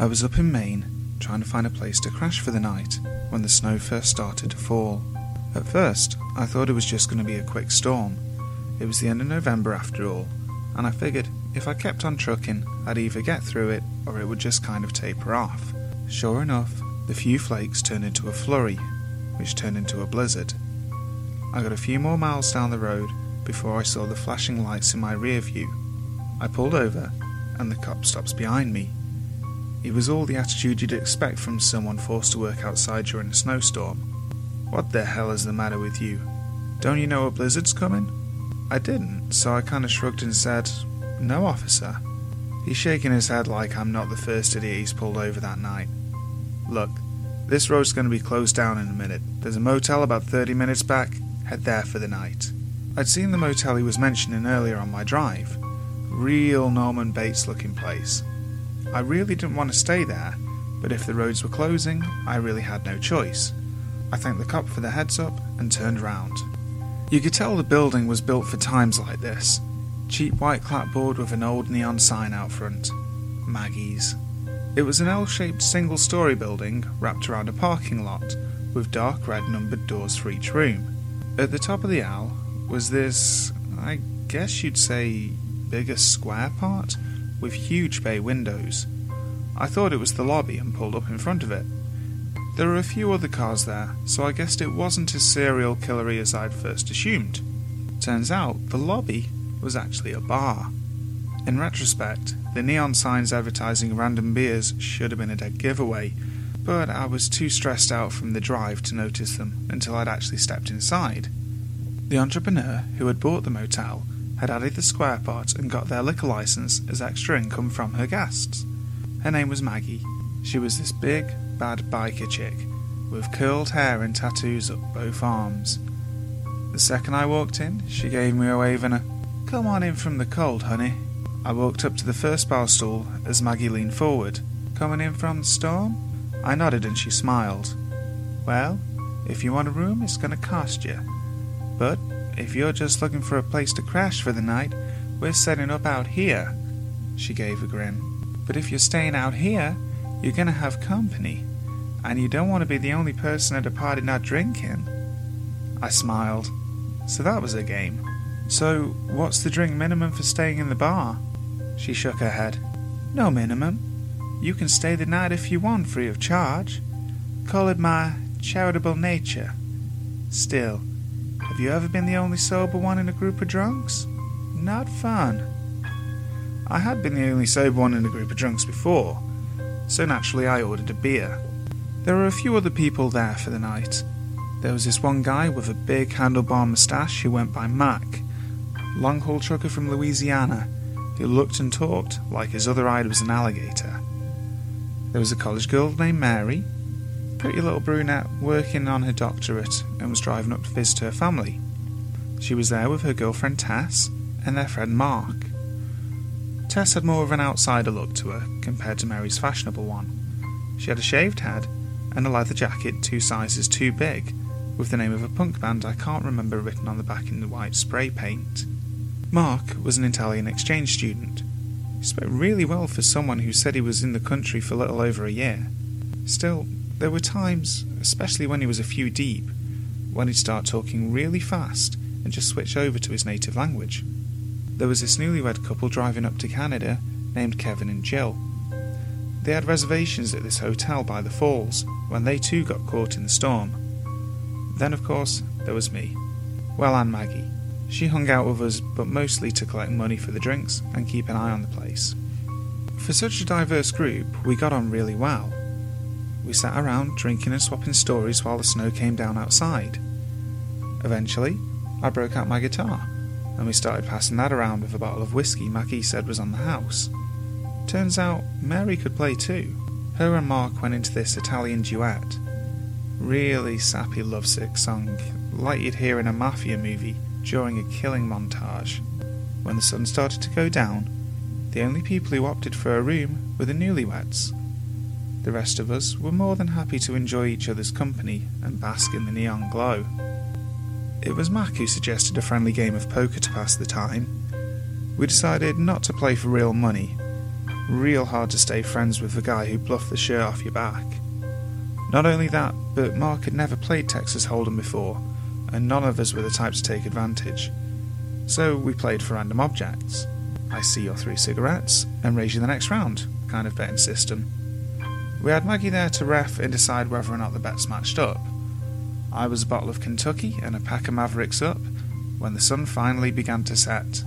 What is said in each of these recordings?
I was up in Maine trying to find a place to crash for the night when the snow first started to fall. At first, I thought it was just going to be a quick storm. It was the end of November after all, and I figured if I kept on trucking, I'd either get through it or it would just kind of taper off. Sure enough, the few flakes turned into a flurry, which turned into a blizzard. I got a few more miles down the road before I saw the flashing lights in my rear view. I pulled over, and the cop stops behind me. It was all the attitude you'd expect from someone forced to work outside during a snowstorm. What the hell is the matter with you? Don't you know a blizzard's coming? I didn't, so I kind of shrugged and said, No, officer. He's shaking his head like I'm not the first idiot he's pulled over that night. Look, this road's going to be closed down in a minute. There's a motel about 30 minutes back. Head there for the night. I'd seen the motel he was mentioning earlier on my drive. Real Norman Bates looking place. I really didn't want to stay there, but if the roads were closing, I really had no choice. I thanked the cop for the heads up and turned round. You could tell the building was built for times like this. Cheap white clapboard with an old neon sign out front. Maggie's. It was an L shaped single story building wrapped around a parking lot, with dark red numbered doors for each room. At the top of the L was this, I guess you'd say, bigger square part with huge bay windows. I thought it was the lobby and pulled up in front of it. There were a few other cars there, so I guessed it wasn't as serial killery as I'd first assumed. Turns out the lobby was actually a bar. In retrospect, the neon signs advertising random beers should have been a dead giveaway, but I was too stressed out from the drive to notice them until I'd actually stepped inside. The entrepreneur who had bought the motel had added the square part and got their liquor license as extra income from her guests. Her name was Maggie. She was this big, bad biker chick with curled hair and tattoos up both arms. The second I walked in, she gave me a wave and a Come on in from the cold, honey. I walked up to the first bar stool as Maggie leaned forward. Coming in from the storm? I nodded and she smiled. Well, if you want a room, it's going to cost you. But if you're just looking for a place to crash for the night, we're setting up out here. She gave a grin. But if you're staying out here, you're to have company. And you don't want to be the only person at a party not drinking. I smiled. So that was a game. So, what's the drink minimum for staying in the bar? She shook her head. No minimum. You can stay the night if you want, free of charge. Call it my charitable nature. Still, have you ever been the only sober one in a group of drunks? Not fun. I had been the only sober one in a group of drunks before, so naturally I ordered a beer. There were a few other people there for the night. There was this one guy with a big handlebar moustache who went by Mac, long haul trucker from Louisiana, who looked and talked like his other eye was an alligator. There was a college girl named Mary, pretty little brunette working on her doctorate and was driving up to visit her family. She was there with her girlfriend Tess and their friend Mark. Tess had more of an outsider look to her compared to Mary's fashionable one. She had a shaved head and a leather jacket two sizes too big, with the name of a punk band I can't remember written on the back in white spray paint. Mark was an Italian exchange student. He spoke really well for someone who said he was in the country for little over a year. Still, there were times, especially when he was a few deep, when he'd start talking really fast and just switch over to his native language. There was this newlywed couple driving up to Canada named Kevin and Jill. They had reservations at this hotel by the falls when they too got caught in the storm. Then, of course, there was me. Well, and Maggie. She hung out with us, but mostly to collect money for the drinks and keep an eye on the place. For such a diverse group, we got on really well. We sat around drinking and swapping stories while the snow came down outside. Eventually, I broke out my guitar, and we started passing that around with a bottle of whiskey Maggie said was on the house. Turns out Mary could play too. Her and Mark went into this Italian duet. Really sappy lovesick song, like you'd hear in a mafia movie during a killing montage. When the sun started to go down, the only people who opted for a room were the newlyweds. The rest of us were more than happy to enjoy each other's company and bask in the neon glow. It was Mac who suggested a friendly game of poker to pass the time. We decided not to play for real money, real hard to stay friends with the guy who bluffed the shirt off your back. Not only that, but Mark had never played Texas Hold'em before, and none of us were the type to take advantage. So we played for random objects. I see your three cigarettes and raise you the next round, kind of betting system. We had Maggie there to ref and decide whether or not the bets matched up. I was a bottle of Kentucky and a pack of Mavericks up when the sun finally began to set,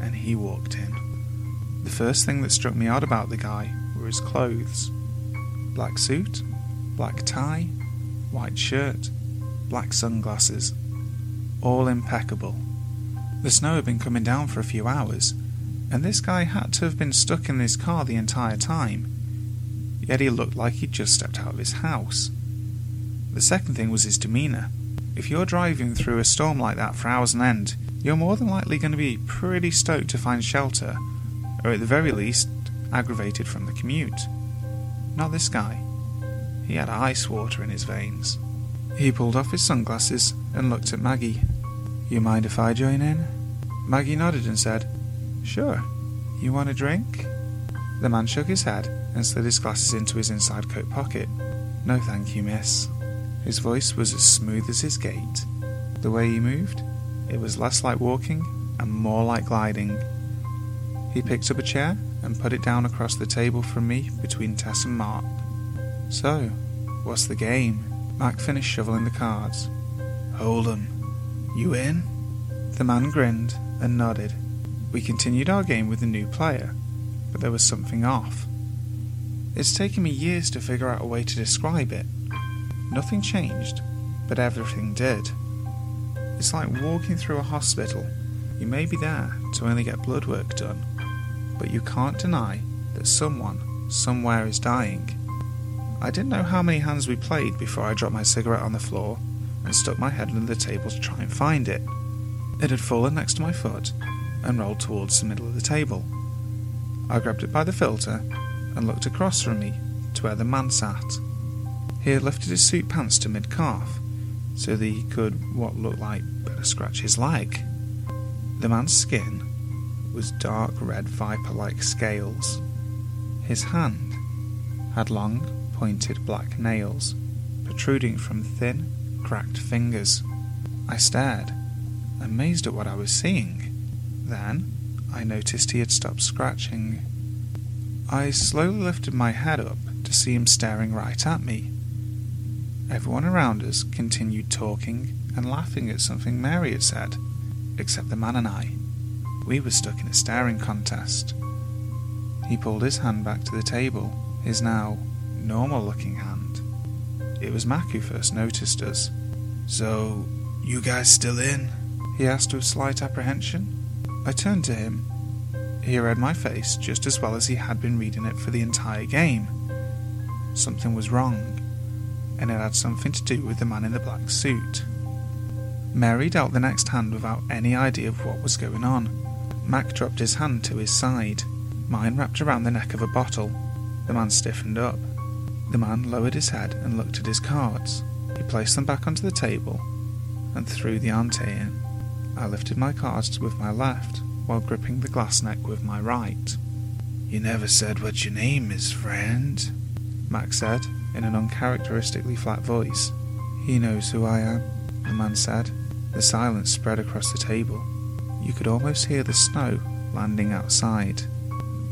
and he walked in. The first thing that struck me odd about the guy were his clothes black suit, black tie, white shirt, black sunglasses, all impeccable. The snow had been coming down for a few hours, and this guy had to have been stuck in his car the entire time. Yet he looked like he'd just stepped out of his house. The second thing was his demeanour. If you're driving through a storm like that for hours on end, you're more than likely going to be pretty stoked to find shelter, or at the very least, aggravated from the commute. Not this guy. He had ice water in his veins. He pulled off his sunglasses and looked at Maggie. You mind if I join in? Maggie nodded and said, Sure. You want a drink? The man shook his head and slid his glasses into his inside coat pocket. No thank you, miss. His voice was as smooth as his gait. The way he moved, it was less like walking and more like gliding. He picked up a chair and put it down across the table from me between Tess and Mark. So, what's the game? Mark finished shoveling the cards. Hold 'em. You in? The man grinned and nodded. We continued our game with the new player, but there was something off. It's taken me years to figure out a way to describe it. Nothing changed, but everything did. It's like walking through a hospital. You may be there to only get blood work done, but you can't deny that someone, somewhere is dying. I didn't know how many hands we played before I dropped my cigarette on the floor and stuck my head under the table to try and find it. It had fallen next to my foot and rolled towards the middle of the table. I grabbed it by the filter and looked across from me to where the man sat. He had lifted his suit pants to mid calf so that he could what looked like better scratch his leg. The man's skin was dark red viper like scales. His hand had long, pointed black nails protruding from thin, cracked fingers. I stared, amazed at what I was seeing. Then I noticed he had stopped scratching. I slowly lifted my head up to see him staring right at me. Everyone around us continued talking and laughing at something Mary had said, except the man and I. We were stuck in a staring contest. He pulled his hand back to the table, his now normal looking hand. It was Mac who first noticed us. So, you guys still in? He asked with slight apprehension. I turned to him. He read my face just as well as he had been reading it for the entire game. Something was wrong and it had something to do with the man in the black suit. Mary dealt the next hand without any idea of what was going on. Mac dropped his hand to his side. Mine wrapped around the neck of a bottle. The man stiffened up. The man lowered his head and looked at his cards. He placed them back onto the table and threw the ante in. I lifted my cards with my left while gripping the glass neck with my right. You never said what your name is, friend, Mac said, in an uncharacteristically flat voice. He knows who I am, the man said. The silence spread across the table. You could almost hear the snow landing outside.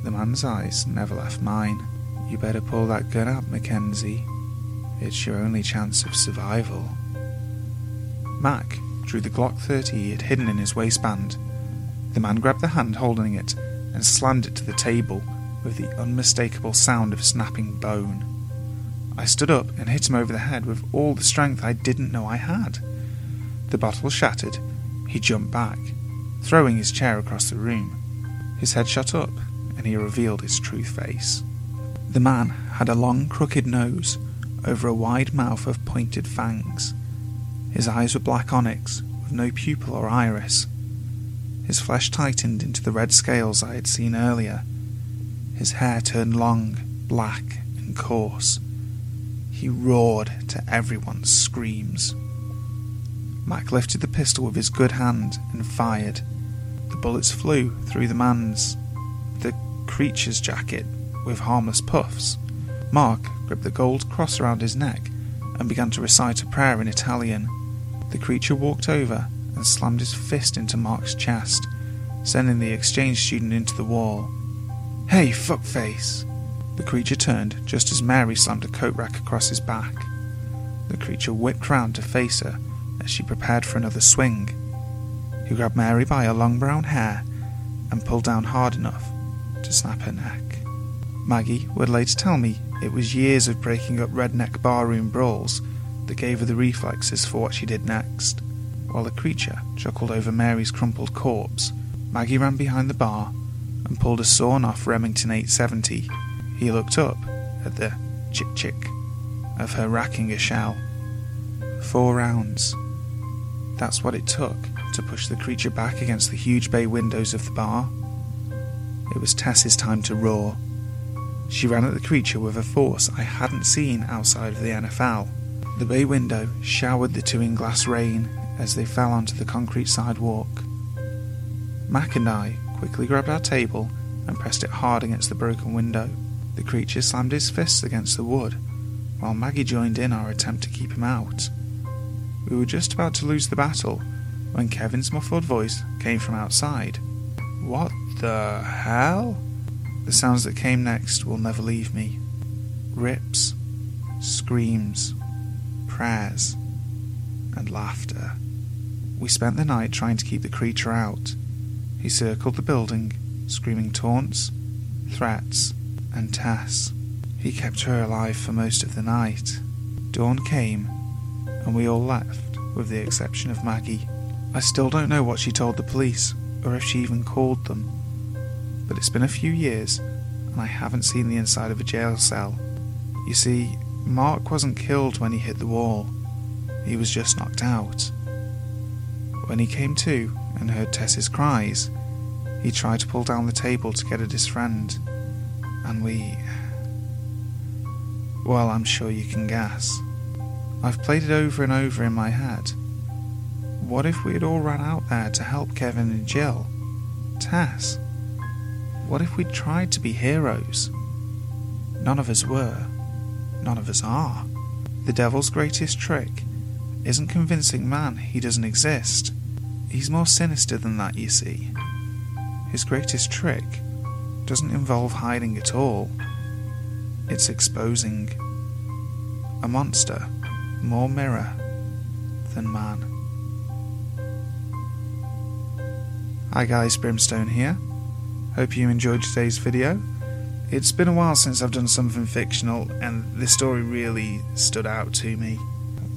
The man's eyes never left mine. You better pull that gun out, Mackenzie. It's your only chance of survival. Mac drew the Glock 30 he had hidden in his waistband. The man grabbed the hand holding it and slammed it to the table with the unmistakable sound of snapping bone. I stood up and hit him over the head with all the strength I didn't know I had. The bottle shattered. He jumped back, throwing his chair across the room. His head shot up, and he revealed his true face. The man had a long, crooked nose over a wide mouth of pointed fangs. His eyes were black onyx, with no pupil or iris. His flesh tightened into the red scales I had seen earlier. His hair turned long, black, and coarse he roared to everyone's screams. Mac lifted the pistol with his good hand and fired. The bullets flew through the man's, the creature's jacket with harmless puffs. Mark gripped the gold cross around his neck and began to recite a prayer in Italian. The creature walked over and slammed his fist into Mark's chest, sending the exchange student into the wall. Hey, fuckface! The creature turned just as Mary slammed a coat rack across his back. The creature whipped round to face her as she prepared for another swing. He grabbed Mary by her long brown hair and pulled down hard enough to snap her neck. Maggie would later tell me it was years of breaking up redneck barroom brawls that gave her the reflexes for what she did next. While the creature chuckled over Mary's crumpled corpse, Maggie ran behind the bar and pulled a sawn off Remington 870. He looked up at the chick chick of her racking a shell. Four rounds. That's what it took to push the creature back against the huge bay windows of the bar. It was Tess's time to roar. She ran at the creature with a force I hadn't seen outside of the NFL. The bay window showered the two in glass rain as they fell onto the concrete sidewalk. Mac and I quickly grabbed our table and pressed it hard against the broken window. The creature slammed his fists against the wood, while Maggie joined in our attempt to keep him out. We were just about to lose the battle when Kevin's muffled voice came from outside. What the hell? The sounds that came next will never leave me rips, screams, prayers, and laughter. We spent the night trying to keep the creature out. He circled the building, screaming taunts, threats, and Tess. He kept her alive for most of the night. Dawn came, and we all left, with the exception of Maggie. I still don't know what she told the police, or if she even called them but it's been a few years and I haven't seen the inside of a jail cell. You see, Mark wasn't killed when he hit the wall, he was just knocked out. When he came to and heard Tess's cries, he tried to pull down the table to get at his friend, and we. Well, I'm sure you can guess. I've played it over and over in my head. What if we had all run out there to help Kevin and Jill? Tess? What if we'd tried to be heroes? None of us were. None of us are. The devil's greatest trick isn't convincing man he doesn't exist. He's more sinister than that, you see. His greatest trick doesn't involve hiding at all, it's exposing a monster more mirror than man. Hi guys, Brimstone here. Hope you enjoyed today's video. It's been a while since I've done something fictional, and this story really stood out to me.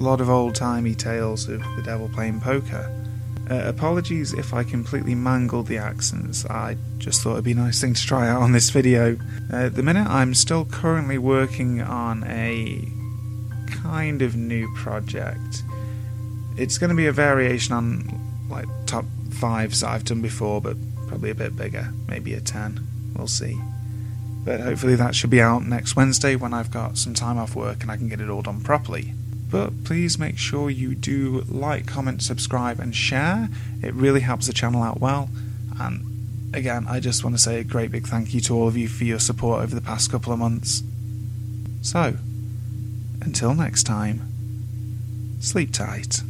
A lot of old timey tales of the devil playing poker. Uh, apologies if I completely mangled the accents, I just thought it'd be a nice thing to try out on this video. Uh, at the minute, I'm still currently working on a kind of new project. It's going to be a variation on like top fives that I've done before, but probably a bit bigger, maybe a 10. We'll see. But hopefully that should be out next Wednesday when I've got some time off work and I can get it all done properly. But please make sure you do like, comment, subscribe, and share. It really helps the channel out well. And again, I just want to say a great big thank you to all of you for your support over the past couple of months. So, until next time, sleep tight.